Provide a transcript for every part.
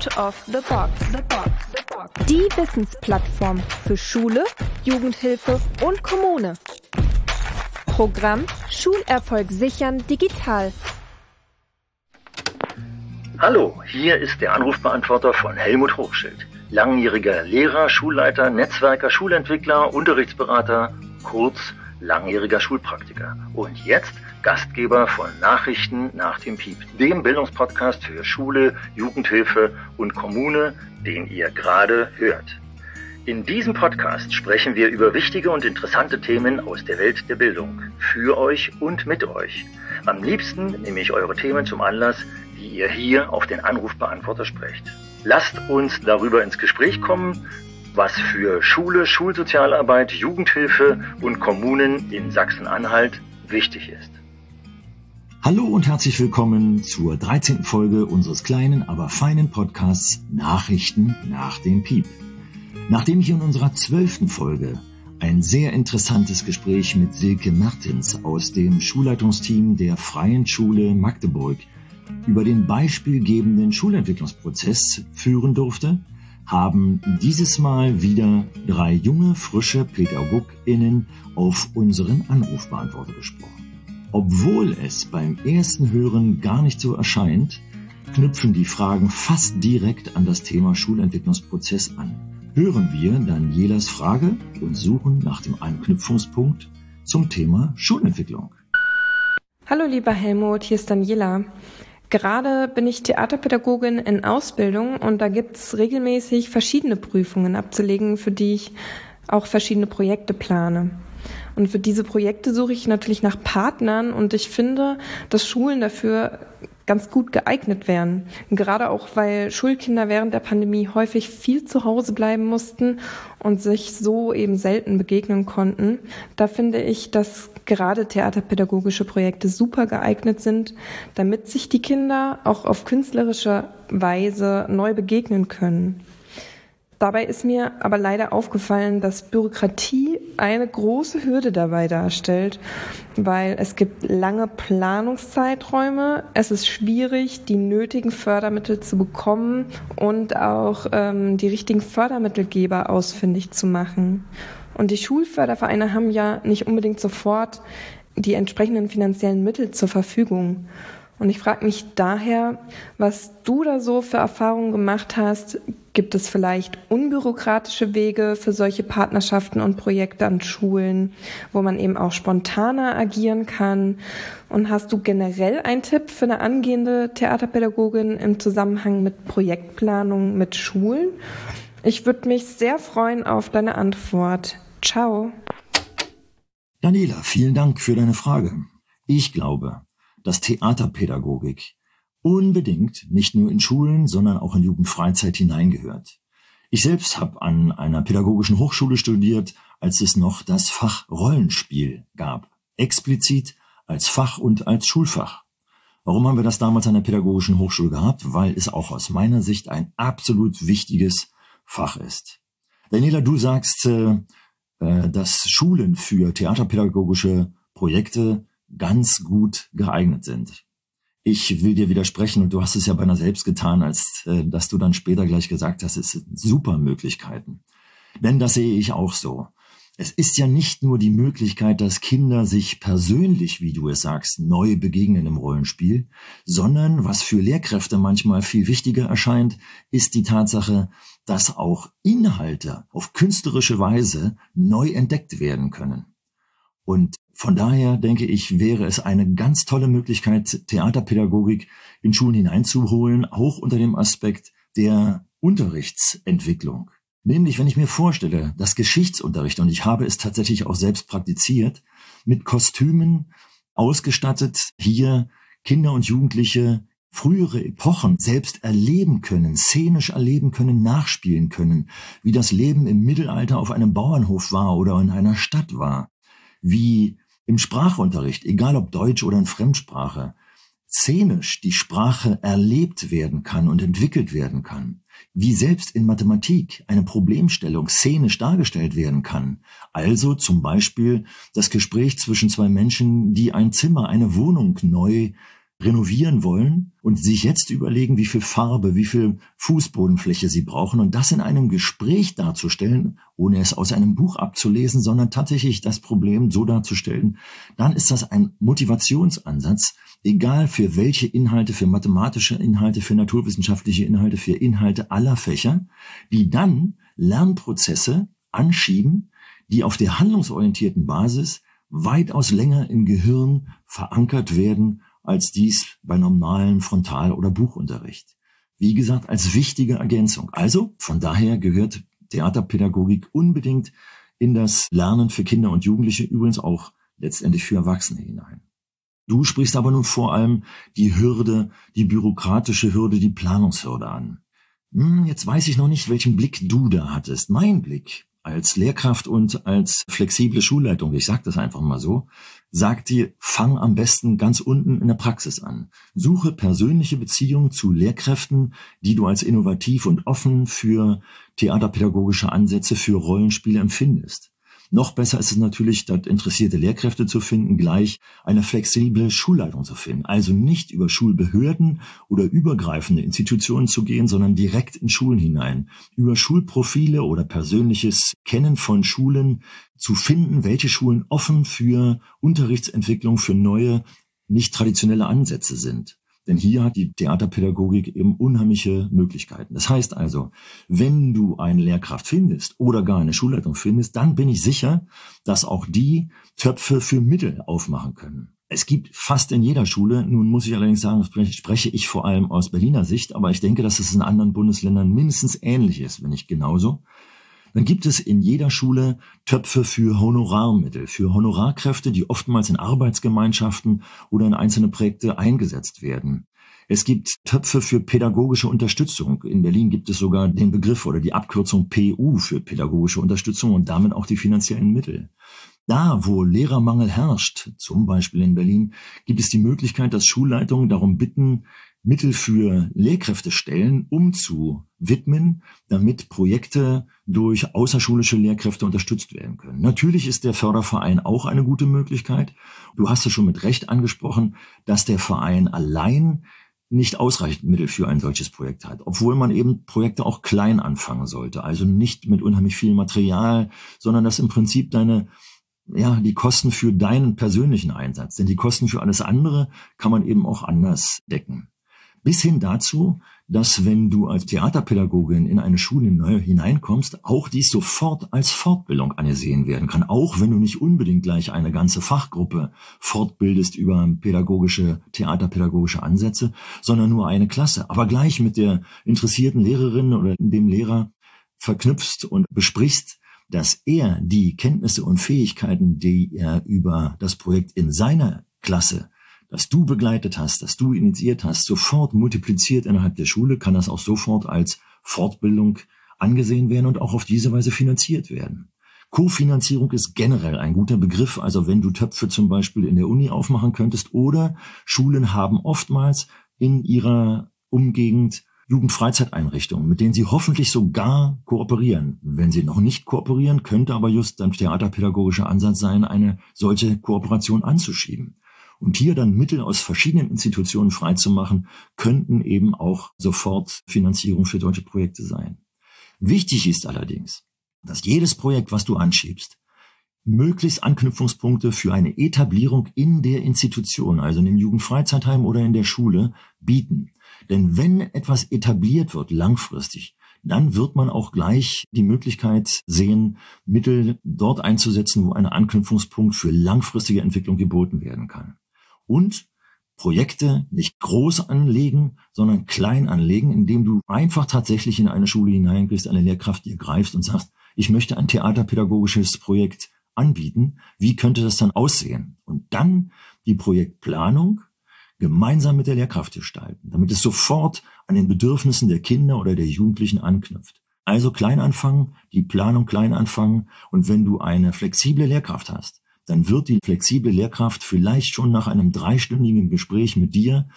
Out of the Box. The box. Die Wissensplattform für Schule, Jugendhilfe und Kommune. Programm Schulerfolg sichern digital. Hallo, hier ist der Anrufbeantworter von Helmut Hochschild. Langjähriger Lehrer, Schulleiter, Netzwerker, Schulentwickler, Unterrichtsberater, kurz langjähriger Schulpraktiker. Und jetzt Gastgeber von Nachrichten nach dem Piep, dem Bildungspodcast für Schule, Jugendhilfe und Kommune, den ihr gerade hört. In diesem Podcast sprechen wir über wichtige und interessante Themen aus der Welt der Bildung. Für euch und mit euch. Am liebsten nehme ich eure Themen zum Anlass, die ihr hier auf den Anrufbeantworter sprecht. Lasst uns darüber ins Gespräch kommen, was für Schule, Schulsozialarbeit, Jugendhilfe und Kommunen in Sachsen-Anhalt wichtig ist. Hallo und herzlich willkommen zur 13. Folge unseres kleinen, aber feinen Podcasts Nachrichten nach dem Piep. Nachdem ich in unserer zwölften Folge ein sehr interessantes Gespräch mit Silke Mertens aus dem Schulleitungsteam der Freien Schule Magdeburg über den beispielgebenden Schulentwicklungsprozess führen durfte, haben dieses Mal wieder drei junge, frische PädagogInnen auf unseren Anrufbeantworter gesprochen. Obwohl es beim ersten Hören gar nicht so erscheint, knüpfen die Fragen fast direkt an das Thema Schulentwicklungsprozess an. Hören wir Danielas Frage und suchen nach dem Anknüpfungspunkt zum Thema Schulentwicklung. Hallo lieber Helmut, hier ist Daniela. Gerade bin ich Theaterpädagogin in Ausbildung und da gibt's regelmäßig verschiedene Prüfungen abzulegen, für die ich auch verschiedene Projekte plane. Und für diese Projekte suche ich natürlich nach Partnern und ich finde, dass Schulen dafür ganz gut geeignet wären. Gerade auch, weil Schulkinder während der Pandemie häufig viel zu Hause bleiben mussten und sich so eben selten begegnen konnten. Da finde ich, dass gerade theaterpädagogische Projekte super geeignet sind, damit sich die Kinder auch auf künstlerische Weise neu begegnen können. Dabei ist mir aber leider aufgefallen, dass Bürokratie eine große Hürde dabei darstellt, weil es gibt lange Planungszeiträume, es ist schwierig, die nötigen Fördermittel zu bekommen und auch ähm, die richtigen Fördermittelgeber ausfindig zu machen. Und die Schulfördervereine haben ja nicht unbedingt sofort die entsprechenden finanziellen Mittel zur Verfügung. Und ich frage mich daher, was du da so für Erfahrungen gemacht hast. Gibt es vielleicht unbürokratische Wege für solche Partnerschaften und Projekte an Schulen, wo man eben auch spontaner agieren kann? Und hast du generell einen Tipp für eine angehende Theaterpädagogin im Zusammenhang mit Projektplanung mit Schulen? Ich würde mich sehr freuen auf deine Antwort. Ciao. Daniela, vielen Dank für deine Frage. Ich glaube, dass Theaterpädagogik unbedingt nicht nur in Schulen, sondern auch in Jugendfreizeit hineingehört. Ich selbst habe an einer pädagogischen Hochschule studiert, als es noch das Fach Rollenspiel gab, explizit als Fach und als Schulfach. Warum haben wir das damals an der pädagogischen Hochschule gehabt? Weil es auch aus meiner Sicht ein absolut wichtiges Fach ist. Daniela, du sagst, äh, äh dass Schulen für theaterpädagogische Projekte ganz gut geeignet sind. Ich will dir widersprechen und du hast es ja beinahe selbst getan, als äh, dass du dann später gleich gesagt hast, es sind super Möglichkeiten. Denn das sehe ich auch so. Es ist ja nicht nur die Möglichkeit, dass Kinder sich persönlich, wie du es sagst, neu begegnen im Rollenspiel, sondern was für Lehrkräfte manchmal viel wichtiger erscheint, ist die Tatsache, dass auch Inhalte auf künstlerische Weise neu entdeckt werden können. Und von daher denke ich, wäre es eine ganz tolle Möglichkeit, Theaterpädagogik in Schulen hineinzuholen, auch unter dem Aspekt der Unterrichtsentwicklung. Nämlich, wenn ich mir vorstelle, dass Geschichtsunterricht, und ich habe es tatsächlich auch selbst praktiziert, mit Kostümen ausgestattet, hier Kinder und Jugendliche frühere Epochen selbst erleben können, szenisch erleben können, nachspielen können, wie das Leben im Mittelalter auf einem Bauernhof war oder in einer Stadt war wie im Sprachunterricht, egal ob Deutsch oder in Fremdsprache, szenisch die Sprache erlebt werden kann und entwickelt werden kann, wie selbst in Mathematik eine Problemstellung szenisch dargestellt werden kann. Also zum Beispiel das Gespräch zwischen zwei Menschen, die ein Zimmer, eine Wohnung neu renovieren wollen und sich jetzt überlegen, wie viel Farbe, wie viel Fußbodenfläche sie brauchen und das in einem Gespräch darzustellen, ohne es aus einem Buch abzulesen, sondern tatsächlich das Problem so darzustellen, dann ist das ein Motivationsansatz, egal für welche Inhalte, für mathematische Inhalte, für naturwissenschaftliche Inhalte, für Inhalte aller Fächer, die dann Lernprozesse anschieben, die auf der handlungsorientierten Basis weitaus länger im Gehirn verankert werden als dies bei normalen Frontal- oder Buchunterricht. Wie gesagt, als wichtige Ergänzung. Also, von daher gehört Theaterpädagogik unbedingt in das Lernen für Kinder und Jugendliche, übrigens auch letztendlich für Erwachsene hinein. Du sprichst aber nun vor allem die Hürde, die bürokratische Hürde, die Planungshürde an. Hm, jetzt weiß ich noch nicht, welchen Blick du da hattest. Mein Blick als Lehrkraft und als flexible Schulleitung, ich sage das einfach mal so, sagt dir, fang am besten ganz unten in der Praxis an. Suche persönliche Beziehungen zu Lehrkräften, die du als innovativ und offen für theaterpädagogische Ansätze, für Rollenspiele empfindest. Noch besser ist es natürlich, dort interessierte Lehrkräfte zu finden, gleich eine flexible Schulleitung zu finden. Also nicht über Schulbehörden oder übergreifende Institutionen zu gehen, sondern direkt in Schulen hinein. Über Schulprofile oder persönliches Kennen von Schulen zu finden, welche Schulen offen für Unterrichtsentwicklung, für neue, nicht traditionelle Ansätze sind. Denn hier hat die Theaterpädagogik eben unheimliche Möglichkeiten. Das heißt also, wenn du eine Lehrkraft findest oder gar eine Schulleitung findest, dann bin ich sicher, dass auch die Töpfe für Mittel aufmachen können. Es gibt fast in jeder Schule, nun muss ich allerdings sagen, spreche ich vor allem aus Berliner Sicht, aber ich denke, dass es in anderen Bundesländern mindestens ähnlich ist, wenn nicht genauso dann gibt es in jeder Schule Töpfe für Honorarmittel, für Honorarkräfte, die oftmals in Arbeitsgemeinschaften oder in einzelne Projekte eingesetzt werden. Es gibt Töpfe für pädagogische Unterstützung. In Berlin gibt es sogar den Begriff oder die Abkürzung PU für pädagogische Unterstützung und damit auch die finanziellen Mittel. Da, wo Lehrermangel herrscht, zum Beispiel in Berlin, gibt es die Möglichkeit, dass Schulleitungen darum bitten, Mittel für Lehrkräftestellen umzuwidmen, damit Projekte durch außerschulische Lehrkräfte unterstützt werden können. Natürlich ist der Förderverein auch eine gute Möglichkeit. Du hast es schon mit Recht angesprochen, dass der Verein allein nicht ausreichend Mittel für ein solches Projekt hat, obwohl man eben Projekte auch klein anfangen sollte, also nicht mit unheimlich viel Material, sondern dass im Prinzip deine ja, die Kosten für deinen persönlichen Einsatz, denn die Kosten für alles andere kann man eben auch anders decken. Bis hin dazu, dass wenn du als Theaterpädagogin in eine Schule neu hineinkommst, auch dies sofort als Fortbildung angesehen werden kann, auch wenn du nicht unbedingt gleich eine ganze Fachgruppe fortbildest über pädagogische, theaterpädagogische Ansätze, sondern nur eine Klasse, aber gleich mit der interessierten Lehrerin oder dem Lehrer verknüpfst und besprichst, dass er die Kenntnisse und Fähigkeiten, die er über das Projekt in seiner Klasse das du begleitet hast, das du initiiert hast, sofort multipliziert innerhalb der Schule, kann das auch sofort als Fortbildung angesehen werden und auch auf diese Weise finanziert werden. Kofinanzierung ist generell ein guter Begriff, also wenn du Töpfe zum Beispiel in der Uni aufmachen könntest oder Schulen haben oftmals in ihrer Umgegend Jugendfreizeiteinrichtungen, mit denen sie hoffentlich sogar kooperieren. Wenn sie noch nicht kooperieren, könnte aber just ein theaterpädagogischer Ansatz sein, eine solche Kooperation anzuschieben. Und hier dann Mittel aus verschiedenen Institutionen freizumachen, könnten eben auch sofort Finanzierung für deutsche Projekte sein. Wichtig ist allerdings, dass jedes Projekt, was du anschiebst, möglichst Anknüpfungspunkte für eine Etablierung in der Institution, also in dem Jugendfreizeitheim oder in der Schule, bieten. Denn wenn etwas etabliert wird, langfristig, dann wird man auch gleich die Möglichkeit sehen, Mittel dort einzusetzen, wo ein Anknüpfungspunkt für langfristige Entwicklung geboten werden kann und Projekte nicht groß anlegen, sondern klein anlegen, indem du einfach tatsächlich in eine Schule hineingehst, eine Lehrkraft dir greifst und sagst, ich möchte ein theaterpädagogisches Projekt anbieten. Wie könnte das dann aussehen? Und dann die Projektplanung gemeinsam mit der Lehrkraft gestalten, damit es sofort an den Bedürfnissen der Kinder oder der Jugendlichen anknüpft. Also klein anfangen, die Planung klein anfangen und wenn du eine flexible Lehrkraft hast, dann wird die flexible Lehrkraft vielleicht schon nach einem dreistündigen Gespräch mit dir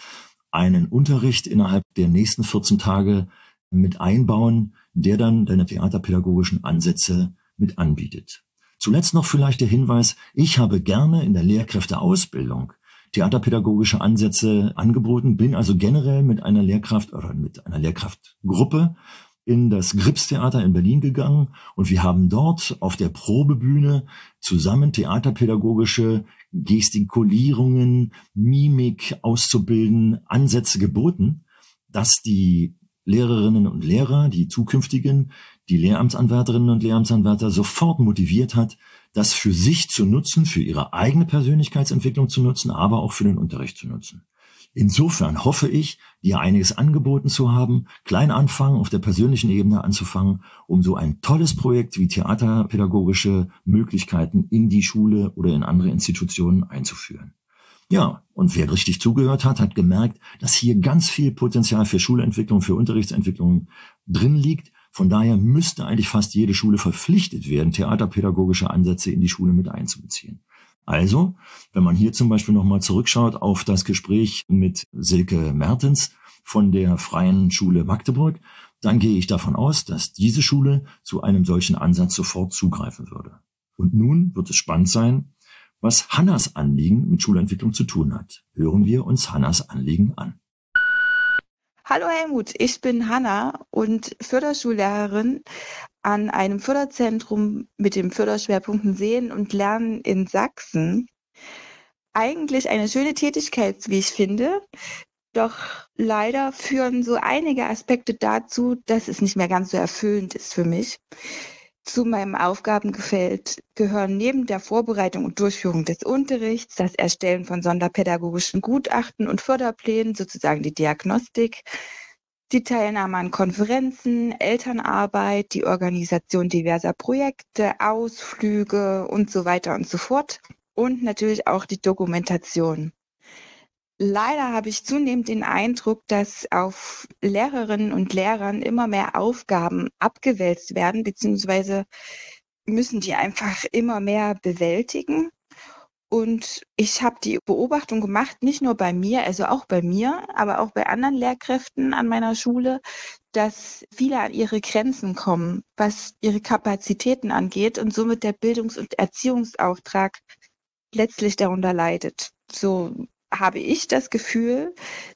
einen Unterricht innerhalb der nächsten 14 Tage mit einbauen, der dann deine theaterpädagogischen Ansätze mit anbietet. Zuletzt noch vielleicht der Hinweis, ich habe gerne in der Lehrkräfteausbildung theaterpädagogische Ansätze angeboten, bin also generell mit einer Lehrkraft oder mit einer Lehrkraftgruppe in das Gripstheater in Berlin gegangen und wir haben dort auf der Probebühne zusammen theaterpädagogische Gestikulierungen, Mimik auszubilden, Ansätze geboten, dass die Lehrerinnen und Lehrer, die zukünftigen, die Lehramtsanwärterinnen und Lehramtsanwärter sofort motiviert hat, das für sich zu nutzen, für ihre eigene Persönlichkeitsentwicklung zu nutzen, aber auch für den Unterricht zu nutzen. Insofern hoffe ich, dir einiges angeboten zu haben, klein anfangen, auf der persönlichen Ebene anzufangen, um so ein tolles Projekt wie theaterpädagogische Möglichkeiten in die Schule oder in andere Institutionen einzuführen. Ja, und wer richtig zugehört hat, hat gemerkt, dass hier ganz viel Potenzial für Schulentwicklung, für Unterrichtsentwicklung drin liegt. Von daher müsste eigentlich fast jede Schule verpflichtet werden, theaterpädagogische Ansätze in die Schule mit einzubeziehen. Also, wenn man hier zum Beispiel nochmal zurückschaut auf das Gespräch mit Silke Mertens von der Freien Schule Magdeburg, dann gehe ich davon aus, dass diese Schule zu einem solchen Ansatz sofort zugreifen würde. Und nun wird es spannend sein, was Hannas Anliegen mit Schulentwicklung zu tun hat. Hören wir uns Hannas Anliegen an. Hallo Helmut, ich bin Hanna und Förderschullehrerin an einem Förderzentrum mit dem Förderschwerpunkten Sehen und Lernen in Sachsen. Eigentlich eine schöne Tätigkeit, wie ich finde. Doch leider führen so einige Aspekte dazu, dass es nicht mehr ganz so erfüllend ist für mich. Zu meinem Aufgabengefällt gehören neben der Vorbereitung und Durchführung des Unterrichts das Erstellen von sonderpädagogischen Gutachten und Förderplänen, sozusagen die Diagnostik, die Teilnahme an Konferenzen, Elternarbeit, die Organisation diverser Projekte, Ausflüge und so weiter und so fort und natürlich auch die Dokumentation. Leider habe ich zunehmend den Eindruck, dass auf Lehrerinnen und Lehrern immer mehr Aufgaben abgewälzt werden, beziehungsweise müssen die einfach immer mehr bewältigen. Und ich habe die Beobachtung gemacht, nicht nur bei mir, also auch bei mir, aber auch bei anderen Lehrkräften an meiner Schule, dass viele an ihre Grenzen kommen, was ihre Kapazitäten angeht und somit der Bildungs- und Erziehungsauftrag letztlich darunter leidet. So habe ich das Gefühl,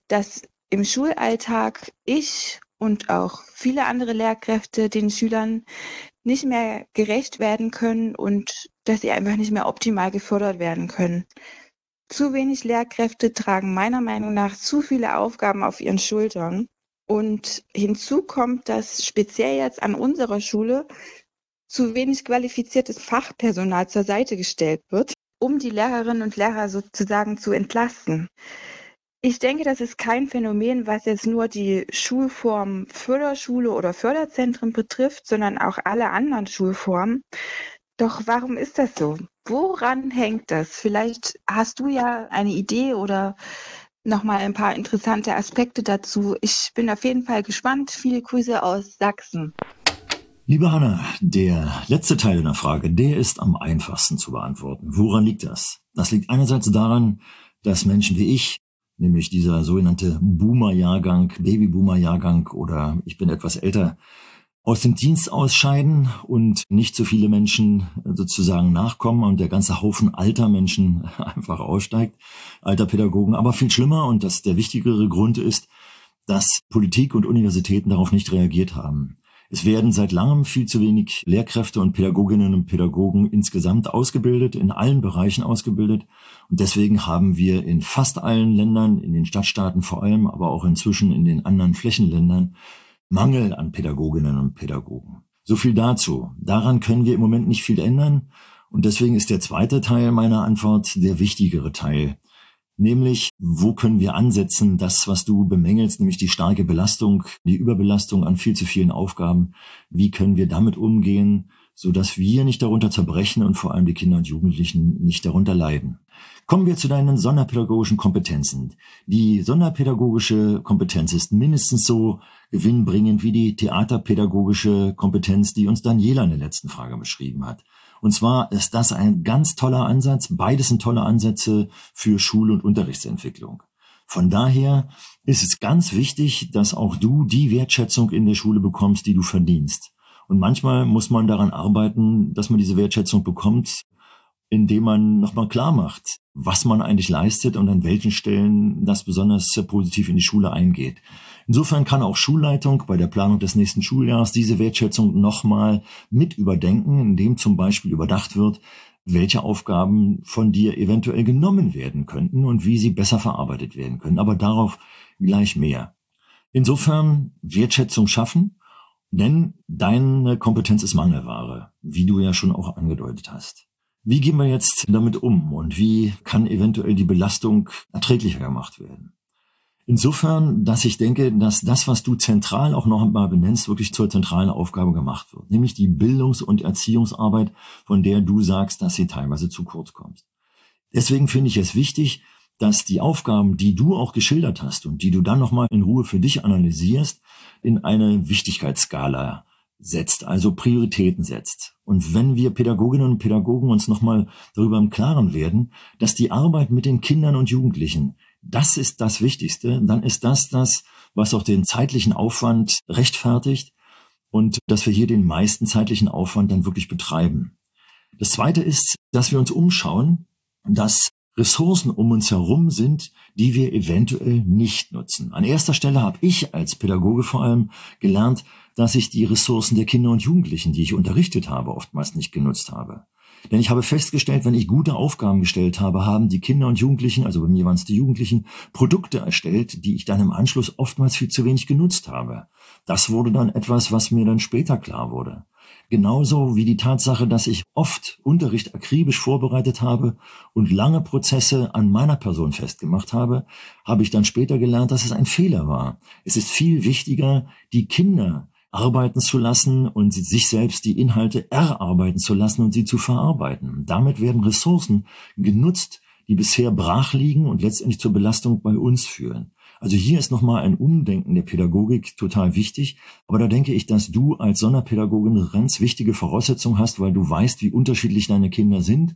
dass im Schulalltag ich und auch viele andere Lehrkräfte den Schülern nicht mehr gerecht werden können und dass sie einfach nicht mehr optimal gefördert werden können. Zu wenig Lehrkräfte tragen meiner Meinung nach zu viele Aufgaben auf ihren Schultern. Und hinzu kommt, dass speziell jetzt an unserer Schule zu wenig qualifiziertes Fachpersonal zur Seite gestellt wird um die Lehrerinnen und Lehrer sozusagen zu entlasten. Ich denke, das ist kein Phänomen, was jetzt nur die Schulform Förderschule oder Förderzentren betrifft, sondern auch alle anderen Schulformen. Doch warum ist das so? Woran hängt das? Vielleicht hast du ja eine Idee oder nochmal ein paar interessante Aspekte dazu. Ich bin auf jeden Fall gespannt. Viele Grüße aus Sachsen. Liebe Hanna, der letzte Teil deiner Frage, der ist am einfachsten zu beantworten. Woran liegt das? Das liegt einerseits daran, dass Menschen wie ich, nämlich dieser sogenannte Boomer-Jahrgang, Baby-Boomer-Jahrgang oder ich bin etwas älter, aus dem Dienst ausscheiden und nicht so viele Menschen sozusagen nachkommen und der ganze Haufen alter Menschen einfach aussteigt, alter Pädagogen. Aber viel schlimmer und das der wichtigere Grund ist, dass Politik und Universitäten darauf nicht reagiert haben. Es werden seit langem viel zu wenig Lehrkräfte und Pädagoginnen und Pädagogen insgesamt ausgebildet, in allen Bereichen ausgebildet. Und deswegen haben wir in fast allen Ländern, in den Stadtstaaten vor allem, aber auch inzwischen in den anderen Flächenländern, Mangel an Pädagoginnen und Pädagogen. So viel dazu. Daran können wir im Moment nicht viel ändern. Und deswegen ist der zweite Teil meiner Antwort der wichtigere Teil. Nämlich, wo können wir ansetzen, das, was du bemängelst, nämlich die starke Belastung, die Überbelastung an viel zu vielen Aufgaben. Wie können wir damit umgehen, so dass wir nicht darunter zerbrechen und vor allem die Kinder und Jugendlichen nicht darunter leiden? Kommen wir zu deinen sonderpädagogischen Kompetenzen. Die sonderpädagogische Kompetenz ist mindestens so gewinnbringend wie die theaterpädagogische Kompetenz, die uns Daniela in der letzten Frage beschrieben hat. Und zwar ist das ein ganz toller Ansatz. Beides sind tolle Ansätze für Schul- und Unterrichtsentwicklung. Von daher ist es ganz wichtig, dass auch du die Wertschätzung in der Schule bekommst, die du verdienst. Und manchmal muss man daran arbeiten, dass man diese Wertschätzung bekommt, indem man nochmal klar macht, was man eigentlich leistet und an welchen Stellen das besonders positiv in die Schule eingeht. Insofern kann auch Schulleitung bei der Planung des nächsten Schuljahres diese Wertschätzung nochmal mit überdenken, indem zum Beispiel überdacht wird, welche Aufgaben von dir eventuell genommen werden könnten und wie sie besser verarbeitet werden können. Aber darauf gleich mehr. Insofern Wertschätzung schaffen, denn deine Kompetenz ist Mangelware, wie du ja schon auch angedeutet hast. Wie gehen wir jetzt damit um und wie kann eventuell die Belastung erträglicher gemacht werden? Insofern, dass ich denke, dass das, was du zentral auch noch einmal benennst, wirklich zur zentralen Aufgabe gemacht wird, nämlich die Bildungs- und Erziehungsarbeit, von der du sagst, dass sie teilweise zu kurz kommt. Deswegen finde ich es wichtig, dass die Aufgaben, die du auch geschildert hast und die du dann nochmal in Ruhe für dich analysierst, in eine Wichtigkeitsskala setzt, also Prioritäten setzt. Und wenn wir Pädagoginnen und Pädagogen uns nochmal darüber im Klaren werden, dass die Arbeit mit den Kindern und Jugendlichen, das ist das Wichtigste, dann ist das das, was auch den zeitlichen Aufwand rechtfertigt und dass wir hier den meisten zeitlichen Aufwand dann wirklich betreiben. Das Zweite ist, dass wir uns umschauen, dass Ressourcen um uns herum sind, die wir eventuell nicht nutzen. An erster Stelle habe ich als Pädagoge vor allem gelernt, dass ich die Ressourcen der Kinder und Jugendlichen, die ich unterrichtet habe, oftmals nicht genutzt habe. Denn ich habe festgestellt, wenn ich gute Aufgaben gestellt habe, haben die Kinder und Jugendlichen, also bei mir waren es die Jugendlichen, Produkte erstellt, die ich dann im Anschluss oftmals viel zu wenig genutzt habe. Das wurde dann etwas, was mir dann später klar wurde. Genauso wie die Tatsache, dass ich oft Unterricht akribisch vorbereitet habe und lange Prozesse an meiner Person festgemacht habe, habe ich dann später gelernt, dass es ein Fehler war. Es ist viel wichtiger, die Kinder arbeiten zu lassen und sich selbst die Inhalte erarbeiten zu lassen und sie zu verarbeiten. Damit werden Ressourcen genutzt, die bisher brach liegen und letztendlich zur Belastung bei uns führen. Also hier ist nochmal ein Umdenken der Pädagogik total wichtig. Aber da denke ich, dass du als Sonderpädagogin eine ganz wichtige Voraussetzung hast, weil du weißt, wie unterschiedlich deine Kinder sind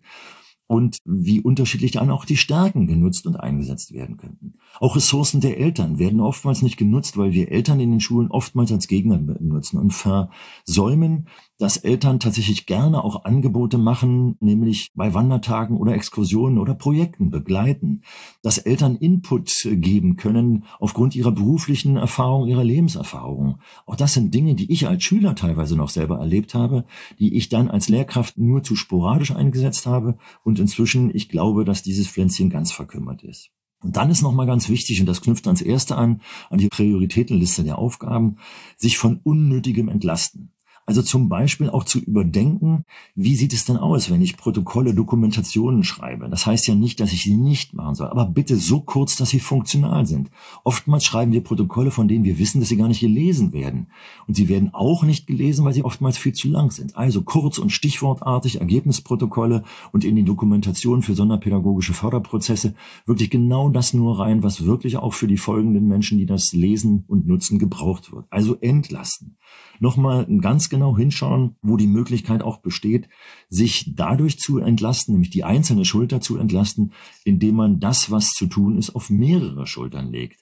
und wie unterschiedlich dann auch die Stärken genutzt und eingesetzt werden könnten. Auch Ressourcen der Eltern werden oftmals nicht genutzt, weil wir Eltern in den Schulen oftmals als Gegner benutzen und versäumen, dass Eltern tatsächlich gerne auch Angebote machen, nämlich bei Wandertagen oder Exkursionen oder Projekten begleiten, dass Eltern Input geben können aufgrund ihrer beruflichen Erfahrung, ihrer Lebenserfahrung. Auch das sind Dinge, die ich als Schüler teilweise noch selber erlebt habe, die ich dann als Lehrkraft nur zu sporadisch eingesetzt habe und inzwischen, ich glaube, dass dieses Pflänzchen ganz verkümmert ist. Und dann ist nochmal ganz wichtig, und das knüpft ans erste an, an die Prioritätenliste der Aufgaben, sich von unnötigem entlasten. Also zum Beispiel auch zu überdenken, wie sieht es denn aus, wenn ich Protokolle, Dokumentationen schreibe. Das heißt ja nicht, dass ich sie nicht machen soll, aber bitte so kurz, dass sie funktional sind. Oftmals schreiben wir Protokolle, von denen wir wissen, dass sie gar nicht gelesen werden. Und sie werden auch nicht gelesen, weil sie oftmals viel zu lang sind. Also kurz und stichwortartig Ergebnisprotokolle und in die Dokumentation für sonderpädagogische Förderprozesse wirklich genau das nur rein, was wirklich auch für die folgenden Menschen, die das lesen und nutzen, gebraucht wird. Also entlasten nochmal ganz genau hinschauen, wo die Möglichkeit auch besteht, sich dadurch zu entlasten, nämlich die einzelne Schulter zu entlasten, indem man das, was zu tun ist, auf mehrere Schultern legt.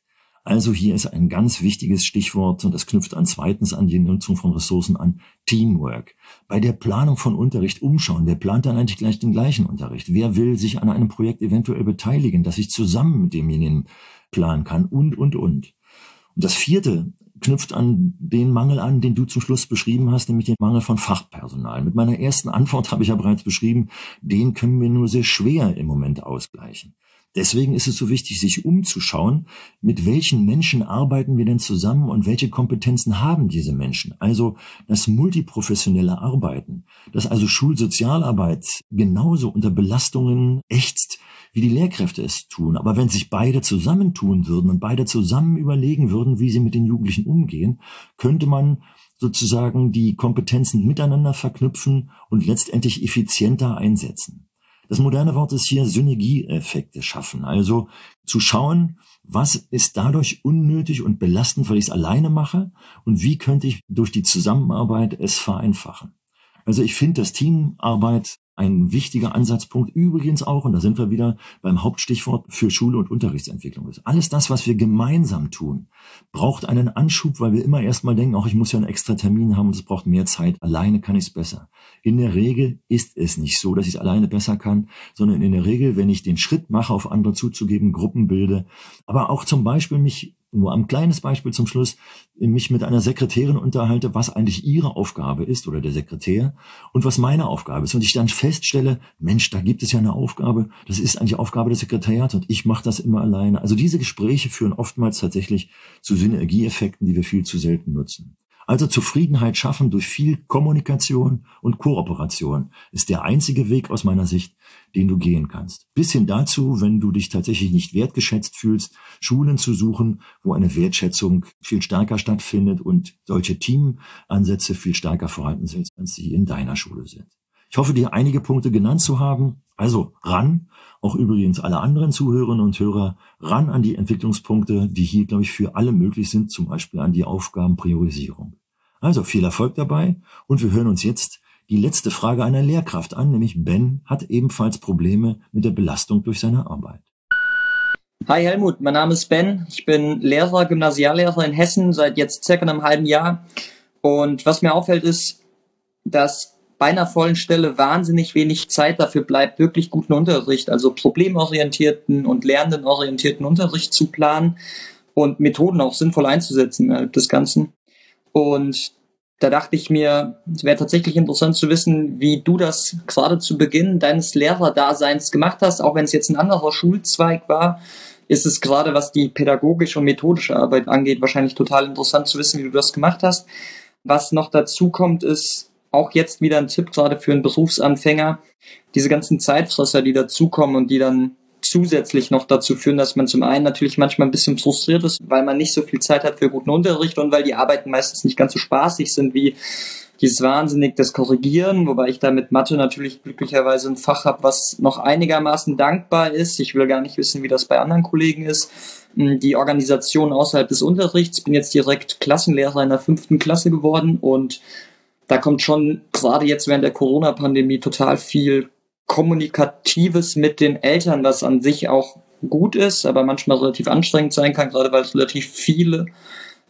Also hier ist ein ganz wichtiges Stichwort und das knüpft an zweitens an die Nutzung von Ressourcen an Teamwork. Bei der Planung von Unterricht umschauen. Wer plant dann eigentlich gleich den gleichen Unterricht? Wer will sich an einem Projekt eventuell beteiligen, dass ich zusammen mit demjenigen planen kann und, und, und. Und das vierte knüpft an den Mangel an, den du zum Schluss beschrieben hast, nämlich den Mangel von Fachpersonal. Mit meiner ersten Antwort habe ich ja bereits beschrieben, den können wir nur sehr schwer im Moment ausgleichen. Deswegen ist es so wichtig, sich umzuschauen, mit welchen Menschen arbeiten wir denn zusammen und welche Kompetenzen haben diese Menschen. Also das multiprofessionelle Arbeiten, dass also Schulsozialarbeit genauso unter Belastungen ächzt, wie die Lehrkräfte es tun. Aber wenn sich beide zusammentun würden und beide zusammen überlegen würden, wie sie mit den Jugendlichen umgehen, könnte man sozusagen die Kompetenzen miteinander verknüpfen und letztendlich effizienter einsetzen. Das moderne Wort ist hier Synergieeffekte schaffen. Also zu schauen, was ist dadurch unnötig und belastend, weil ich es alleine mache und wie könnte ich durch die Zusammenarbeit es vereinfachen. Also ich finde, dass Teamarbeit ein wichtiger Ansatzpunkt übrigens auch, und da sind wir wieder beim Hauptstichwort für Schule und Unterrichtsentwicklung ist. Alles das, was wir gemeinsam tun, braucht einen Anschub, weil wir immer erstmal denken, auch ich muss ja einen extra Termin haben und es braucht mehr Zeit. Alleine kann ich es besser. In der Regel ist es nicht so, dass ich es alleine besser kann, sondern in der Regel, wenn ich den Schritt mache, auf andere zuzugeben, Gruppen bilde, aber auch zum Beispiel mich nur ein kleines Beispiel zum Schluss, mich mit einer Sekretärin unterhalte, was eigentlich ihre Aufgabe ist oder der Sekretär und was meine Aufgabe ist. Und ich dann feststelle, Mensch, da gibt es ja eine Aufgabe, das ist eigentlich Aufgabe des Sekretariats und ich mache das immer alleine. Also diese Gespräche führen oftmals tatsächlich zu Synergieeffekten, die wir viel zu selten nutzen. Also Zufriedenheit schaffen durch viel Kommunikation und Kooperation ist der einzige Weg aus meiner Sicht, den du gehen kannst. Bis hin dazu, wenn du dich tatsächlich nicht wertgeschätzt fühlst, Schulen zu suchen, wo eine Wertschätzung viel stärker stattfindet und solche Teamansätze viel stärker vorhanden sind, als sie in deiner Schule sind. Ich hoffe, dir einige Punkte genannt zu haben. Also ran, auch übrigens alle anderen Zuhörerinnen und Hörer, ran an die Entwicklungspunkte, die hier, glaube ich, für alle möglich sind, zum Beispiel an die Aufgabenpriorisierung. Also viel Erfolg dabei und wir hören uns jetzt die letzte Frage einer Lehrkraft an, nämlich Ben hat ebenfalls Probleme mit der Belastung durch seine Arbeit. Hi Helmut, mein Name ist Ben. Ich bin Lehrer, Gymnasiallehrer in Hessen seit jetzt circa einem halben Jahr. Und was mir auffällt ist, dass bei einer vollen Stelle wahnsinnig wenig Zeit dafür bleibt, wirklich guten Unterricht, also problemorientierten und lernendenorientierten Unterricht zu planen und Methoden auch sinnvoll einzusetzen innerhalb des Ganzen. Und da dachte ich mir, es wäre tatsächlich interessant zu wissen, wie du das gerade zu Beginn deines Lehrerdaseins gemacht hast, auch wenn es jetzt ein anderer Schulzweig war, ist es gerade, was die pädagogische und methodische Arbeit angeht, wahrscheinlich total interessant zu wissen, wie du das gemacht hast. Was noch dazu kommt, ist auch jetzt wieder ein Tipp gerade für einen Berufsanfänger, diese ganzen Zeitfresser, die dazukommen und die dann zusätzlich noch dazu führen, dass man zum einen natürlich manchmal ein bisschen frustriert ist, weil man nicht so viel Zeit hat für guten Unterricht und weil die Arbeiten meistens nicht ganz so spaßig sind wie dieses wahnsinnig das Korrigieren, wobei ich da mit Mathe natürlich glücklicherweise ein Fach habe, was noch einigermaßen dankbar ist. Ich will gar nicht wissen, wie das bei anderen Kollegen ist. Hm, die Organisation außerhalb des Unterrichts, bin jetzt direkt Klassenlehrer in der fünften Klasse geworden und da kommt schon gerade jetzt während der Corona-Pandemie total viel Kommunikatives mit den Eltern, was an sich auch gut ist, aber manchmal relativ anstrengend sein kann, gerade weil es relativ viele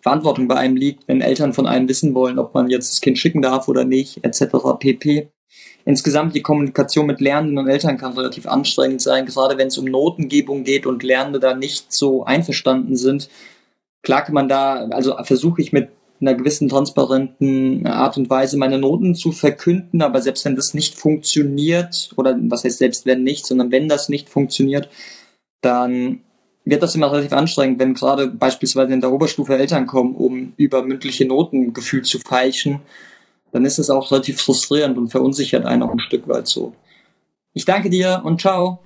Verantwortung bei einem liegt, wenn Eltern von einem wissen wollen, ob man jetzt das Kind schicken darf oder nicht, etc. pp. Insgesamt die Kommunikation mit Lernenden und Eltern kann relativ anstrengend sein, gerade wenn es um Notengebung geht und Lernende da nicht so einverstanden sind. Klar kann man da, also versuche ich mit in einer gewissen transparenten Art und Weise meine Noten zu verkünden, aber selbst wenn das nicht funktioniert, oder was heißt selbst wenn nicht, sondern wenn das nicht funktioniert, dann wird das immer relativ anstrengend, wenn gerade beispielsweise in der Oberstufe Eltern kommen, um über mündliche Notengefühl zu feilschen, dann ist es auch relativ frustrierend und verunsichert einen auch ein Stück weit so. Ich danke dir und ciao.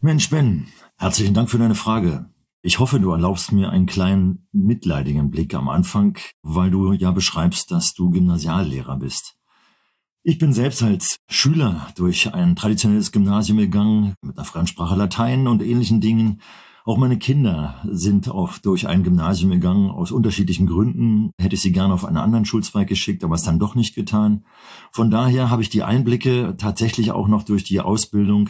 Mensch, Ben, herzlichen Dank für deine Frage. Ich hoffe, du erlaubst mir einen kleinen mitleidigen Blick am Anfang, weil du ja beschreibst, dass du Gymnasiallehrer bist. Ich bin selbst als Schüler durch ein traditionelles Gymnasium gegangen, mit einer Fremdsprache Latein und ähnlichen Dingen. Auch meine Kinder sind auch durch ein Gymnasium gegangen, aus unterschiedlichen Gründen. Hätte ich sie gerne auf einen anderen Schulzweig geschickt, aber es dann doch nicht getan. Von daher habe ich die Einblicke tatsächlich auch noch durch die Ausbildung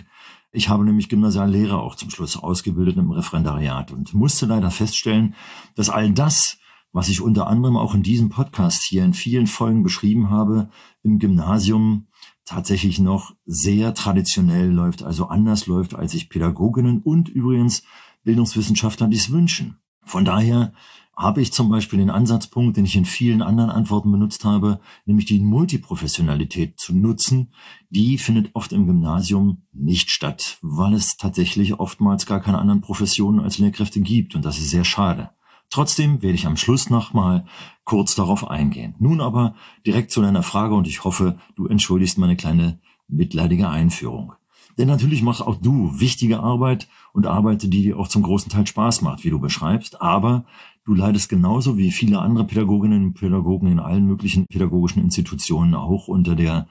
ich habe nämlich Gymnasiallehrer auch zum Schluss ausgebildet im Referendariat und musste leider feststellen, dass all das, was ich unter anderem auch in diesem Podcast hier in vielen Folgen beschrieben habe, im Gymnasium tatsächlich noch sehr traditionell läuft, also anders läuft, als sich Pädagoginnen und übrigens Bildungswissenschaftler dies wünschen. Von daher habe ich zum Beispiel den Ansatzpunkt, den ich in vielen anderen Antworten benutzt habe, nämlich die Multiprofessionalität zu nutzen. Die findet oft im Gymnasium nicht statt, weil es tatsächlich oftmals gar keine anderen Professionen als Lehrkräfte gibt und das ist sehr schade. Trotzdem werde ich am Schluss nochmal kurz darauf eingehen. Nun aber direkt zu deiner Frage und ich hoffe, du entschuldigst meine kleine mitleidige Einführung. Denn natürlich machst auch du wichtige Arbeit und Arbeit, die dir auch zum großen Teil Spaß macht, wie du beschreibst. Aber du leidest genauso wie viele andere Pädagoginnen und Pädagogen in allen möglichen pädagogischen Institutionen auch unter der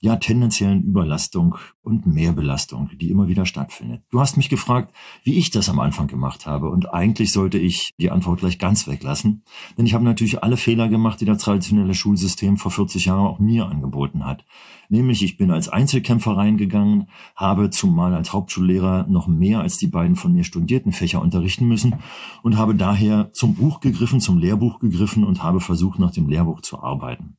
ja tendenziellen Überlastung und Mehrbelastung, die immer wieder stattfindet. Du hast mich gefragt, wie ich das am Anfang gemacht habe und eigentlich sollte ich die Antwort gleich ganz weglassen, denn ich habe natürlich alle Fehler gemacht, die das traditionelle Schulsystem vor 40 Jahren auch mir angeboten hat. Nämlich, ich bin als Einzelkämpfer reingegangen, habe zumal als Hauptschullehrer noch mehr als die beiden von mir studierten Fächer unterrichten müssen und habe daher zum Buch gegriffen, zum Lehrbuch gegriffen und habe versucht, nach dem Lehrbuch zu arbeiten.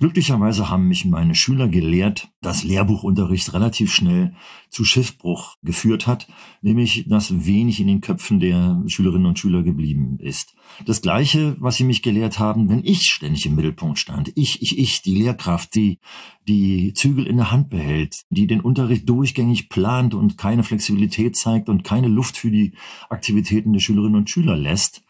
Glücklicherweise haben mich meine Schüler gelehrt, dass Lehrbuchunterricht relativ schnell zu Schiffbruch geführt hat, nämlich dass wenig in den Köpfen der Schülerinnen und Schüler geblieben ist. Das Gleiche, was sie mich gelehrt haben, wenn ich ständig im Mittelpunkt stand. Ich, ich, ich, die Lehrkraft, die die Zügel in der Hand behält, die den Unterricht durchgängig plant und keine Flexibilität zeigt und keine Luft für die Aktivitäten der Schülerinnen und Schüler lässt,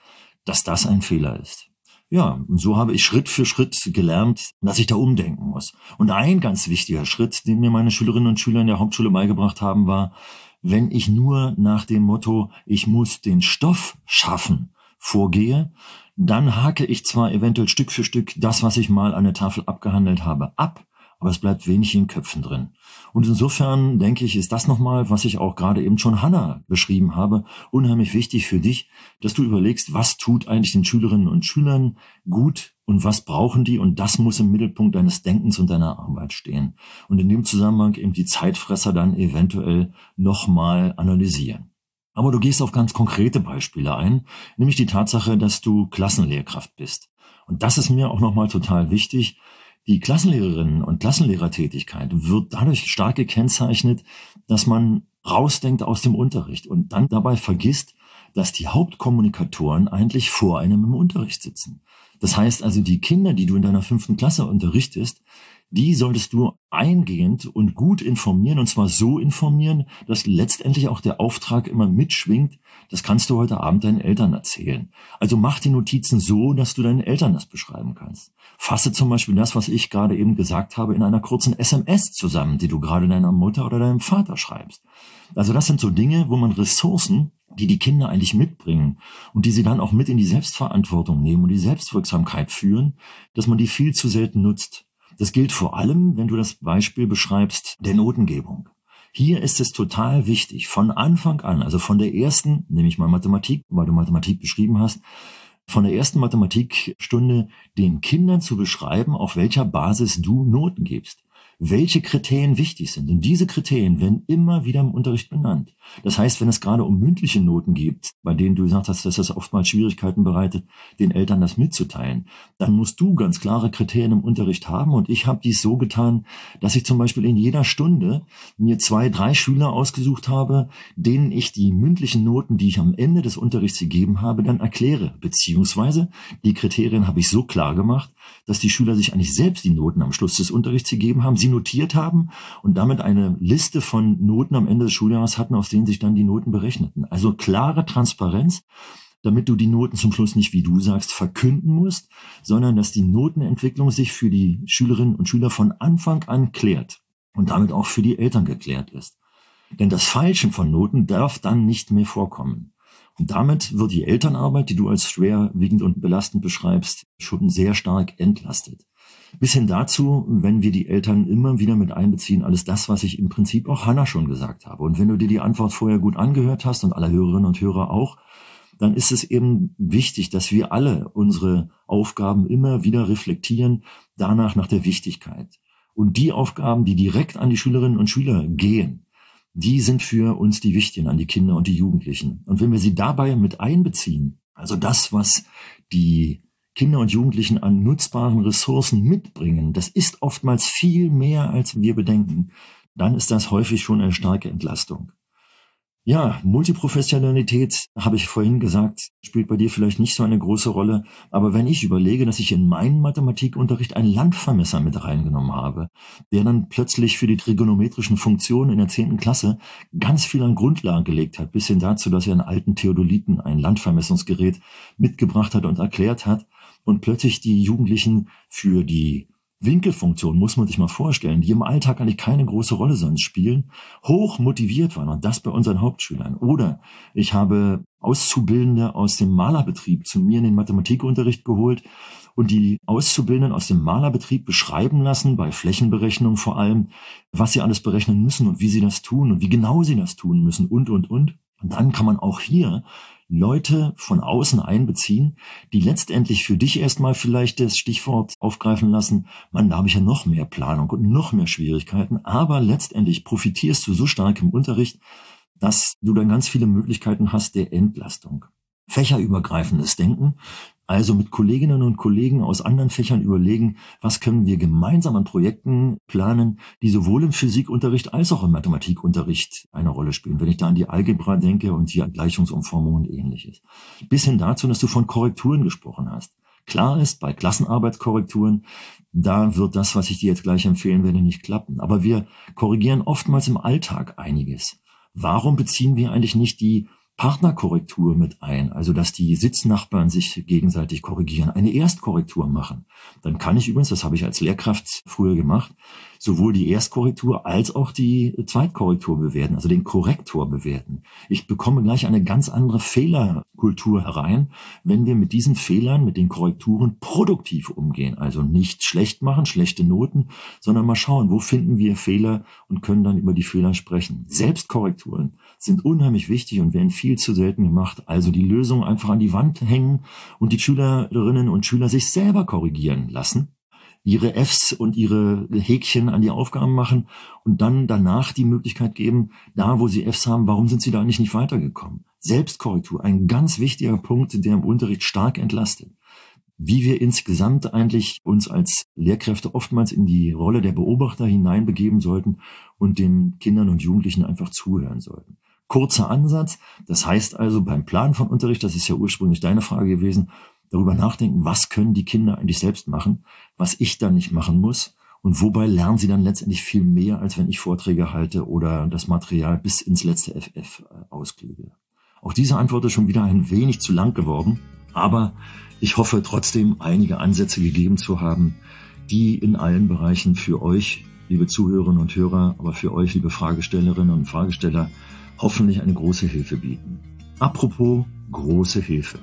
dass das ein Fehler ist. Ja, und so habe ich Schritt für Schritt gelernt, dass ich da umdenken muss. Und ein ganz wichtiger Schritt, den mir meine Schülerinnen und Schüler in der Hauptschule beigebracht haben, war, wenn ich nur nach dem Motto, ich muss den Stoff schaffen, vorgehe, dann hake ich zwar eventuell Stück für Stück das, was ich mal an der Tafel abgehandelt habe, ab, aber es bleibt wenig in Köpfen drin. Und insofern denke ich, ist das nochmal, was ich auch gerade eben schon Hanna beschrieben habe, unheimlich wichtig für dich, dass du überlegst, was tut eigentlich den Schülerinnen und Schülern gut und was brauchen die und das muss im Mittelpunkt deines Denkens und deiner Arbeit stehen. Und in dem Zusammenhang eben die Zeitfresser dann eventuell nochmal analysieren. Aber du gehst auf ganz konkrete Beispiele ein, nämlich die Tatsache, dass du Klassenlehrkraft bist. Und das ist mir auch nochmal total wichtig, die Klassenlehrerinnen und Klassenlehrertätigkeit wird dadurch stark gekennzeichnet, dass man rausdenkt aus dem Unterricht und dann dabei vergisst, dass die Hauptkommunikatoren eigentlich vor einem im Unterricht sitzen. Das heißt also, die Kinder, die du in deiner fünften Klasse unterrichtest, die solltest du eingehend und gut informieren und zwar so informieren, dass letztendlich auch der Auftrag immer mitschwingt. Das kannst du heute Abend deinen Eltern erzählen. Also mach die Notizen so, dass du deinen Eltern das beschreiben kannst. Fasse zum Beispiel das, was ich gerade eben gesagt habe, in einer kurzen SMS zusammen, die du gerade deiner Mutter oder deinem Vater schreibst. Also das sind so Dinge, wo man Ressourcen, die die Kinder eigentlich mitbringen und die sie dann auch mit in die Selbstverantwortung nehmen und die Selbstwirksamkeit führen, dass man die viel zu selten nutzt. Das gilt vor allem, wenn du das Beispiel beschreibst der Notengebung. Hier ist es total wichtig, von Anfang an, also von der ersten, nämlich mal Mathematik, weil du Mathematik beschrieben hast, von der ersten Mathematikstunde den Kindern zu beschreiben, auf welcher Basis du Noten gibst welche Kriterien wichtig sind. Und diese Kriterien werden immer wieder im Unterricht benannt. Das heißt, wenn es gerade um mündliche Noten geht, bei denen du gesagt hast, dass das oftmals Schwierigkeiten bereitet, den Eltern das mitzuteilen, dann musst du ganz klare Kriterien im Unterricht haben. Und ich habe dies so getan, dass ich zum Beispiel in jeder Stunde mir zwei, drei Schüler ausgesucht habe, denen ich die mündlichen Noten, die ich am Ende des Unterrichts gegeben habe, dann erkläre. Beziehungsweise die Kriterien habe ich so klar gemacht, dass die Schüler sich eigentlich selbst die Noten am Schluss des Unterrichts gegeben haben. Sie notiert haben und damit eine Liste von Noten am Ende des Schuljahres hatten, aus denen sich dann die Noten berechneten. Also klare Transparenz damit du die Noten zum Schluss nicht, wie du sagst, verkünden musst, sondern dass die Notenentwicklung sich für die Schülerinnen und Schüler von Anfang an klärt und damit auch für die Eltern geklärt ist. Denn das Falschen von Noten darf dann nicht mehr vorkommen. Damit wird die Elternarbeit, die du als schwerwiegend und belastend beschreibst, schon sehr stark entlastet. Bis hin dazu, wenn wir die Eltern immer wieder mit einbeziehen, alles das, was ich im Prinzip auch Hannah schon gesagt habe. Und wenn du dir die Antwort vorher gut angehört hast und alle Hörerinnen und Hörer auch, dann ist es eben wichtig, dass wir alle unsere Aufgaben immer wieder reflektieren, danach nach der Wichtigkeit. Und die Aufgaben, die direkt an die Schülerinnen und Schüler gehen, die sind für uns die wichtigen, an die Kinder und die Jugendlichen. Und wenn wir sie dabei mit einbeziehen, also das, was die Kinder und Jugendlichen an nutzbaren Ressourcen mitbringen, das ist oftmals viel mehr, als wir bedenken, dann ist das häufig schon eine starke Entlastung. Ja, Multiprofessionalität, habe ich vorhin gesagt, spielt bei dir vielleicht nicht so eine große Rolle. Aber wenn ich überlege, dass ich in meinen Mathematikunterricht einen Landvermesser mit reingenommen habe, der dann plötzlich für die trigonometrischen Funktionen in der zehnten Klasse ganz viel an Grundlagen gelegt hat, bis hin dazu, dass er einen alten Theodoliten, ein Landvermessungsgerät mitgebracht hat und erklärt hat, und plötzlich die Jugendlichen für die Winkelfunktion, muss man sich mal vorstellen, die im Alltag eigentlich keine große Rolle sonst spielen, hoch motiviert waren und das bei unseren Hauptschülern. Oder ich habe Auszubildende aus dem Malerbetrieb zu mir in den Mathematikunterricht geholt und die Auszubildenden aus dem Malerbetrieb beschreiben lassen, bei Flächenberechnung vor allem, was sie alles berechnen müssen und wie sie das tun und wie genau sie das tun müssen und, und, und. Und dann kann man auch hier Leute von außen einbeziehen, die letztendlich für dich erstmal vielleicht das Stichwort aufgreifen lassen, man, da habe ich ja noch mehr Planung und noch mehr Schwierigkeiten, aber letztendlich profitierst du so stark im Unterricht, dass du dann ganz viele Möglichkeiten hast der Entlastung. Fächerübergreifendes Denken also mit Kolleginnen und Kollegen aus anderen Fächern überlegen, was können wir gemeinsam an Projekten planen, die sowohl im Physikunterricht als auch im Mathematikunterricht eine Rolle spielen. Wenn ich da an die Algebra denke und die Gleichungsumformung und ähnliches. Bis hin dazu, dass du von Korrekturen gesprochen hast. Klar ist, bei Klassenarbeitskorrekturen, da wird das, was ich dir jetzt gleich empfehlen werde, nicht klappen. Aber wir korrigieren oftmals im Alltag einiges. Warum beziehen wir eigentlich nicht die Partnerkorrektur mit ein, also dass die Sitznachbarn sich gegenseitig korrigieren, eine Erstkorrektur machen. Dann kann ich übrigens, das habe ich als Lehrkraft früher gemacht, sowohl die Erstkorrektur als auch die Zweitkorrektur bewerten, also den Korrektor bewerten. Ich bekomme gleich eine ganz andere Fehlerkultur herein, wenn wir mit diesen Fehlern, mit den Korrekturen produktiv umgehen. Also nicht schlecht machen, schlechte Noten, sondern mal schauen, wo finden wir Fehler und können dann über die Fehler sprechen. Selbstkorrekturen sind unheimlich wichtig und werden viel zu selten gemacht. Also die Lösung einfach an die Wand hängen und die Schülerinnen und Schüler sich selber korrigieren lassen, ihre Fs und ihre Häkchen an die Aufgaben machen und dann danach die Möglichkeit geben, da wo sie Fs haben, warum sind sie da eigentlich nicht weitergekommen? Selbstkorrektur, ein ganz wichtiger Punkt, der im Unterricht stark entlastet wie wir insgesamt eigentlich uns als Lehrkräfte oftmals in die Rolle der Beobachter hineinbegeben sollten und den Kindern und Jugendlichen einfach zuhören sollten. Kurzer Ansatz. Das heißt also beim Plan von Unterricht, das ist ja ursprünglich deine Frage gewesen, darüber nachdenken, was können die Kinder eigentlich selbst machen, was ich dann nicht machen muss und wobei lernen sie dann letztendlich viel mehr, als wenn ich Vorträge halte oder das Material bis ins letzte FF äh, ausklüge. Auch diese Antwort ist schon wieder ein wenig zu lang geworden, aber ich hoffe trotzdem einige Ansätze gegeben zu haben, die in allen Bereichen für euch, liebe Zuhörerinnen und Hörer, aber für euch, liebe Fragestellerinnen und Fragesteller, hoffentlich eine große Hilfe bieten. Apropos große Hilfe.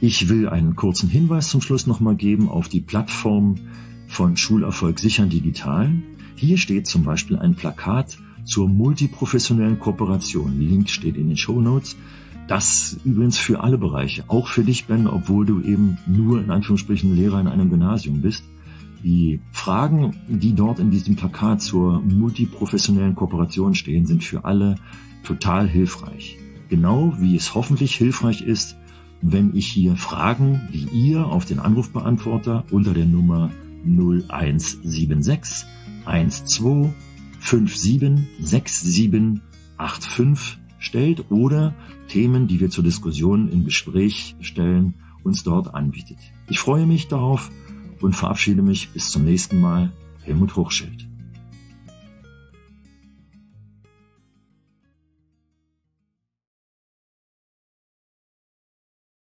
Ich will einen kurzen Hinweis zum Schluss nochmal geben auf die Plattform von Schulerfolg sichern digital. Hier steht zum Beispiel ein Plakat zur multiprofessionellen Kooperation. Link steht in den Show Notes. Das übrigens für alle Bereiche, auch für dich, Ben, obwohl du eben nur in Anführungsstrichen Lehrer in einem Gymnasium bist. Die Fragen, die dort in diesem Plakat zur multiprofessionellen Kooperation stehen, sind für alle total hilfreich. Genau wie es hoffentlich hilfreich ist, wenn ich hier Fragen, die ihr auf den Anrufbeantworter unter der Nummer 0176 12 57 67 85 stellt oder Themen, die wir zur Diskussion im Gespräch stellen, uns dort anbietet. Ich freue mich darauf und verabschiede mich bis zum nächsten Mal. Helmut Hochschild.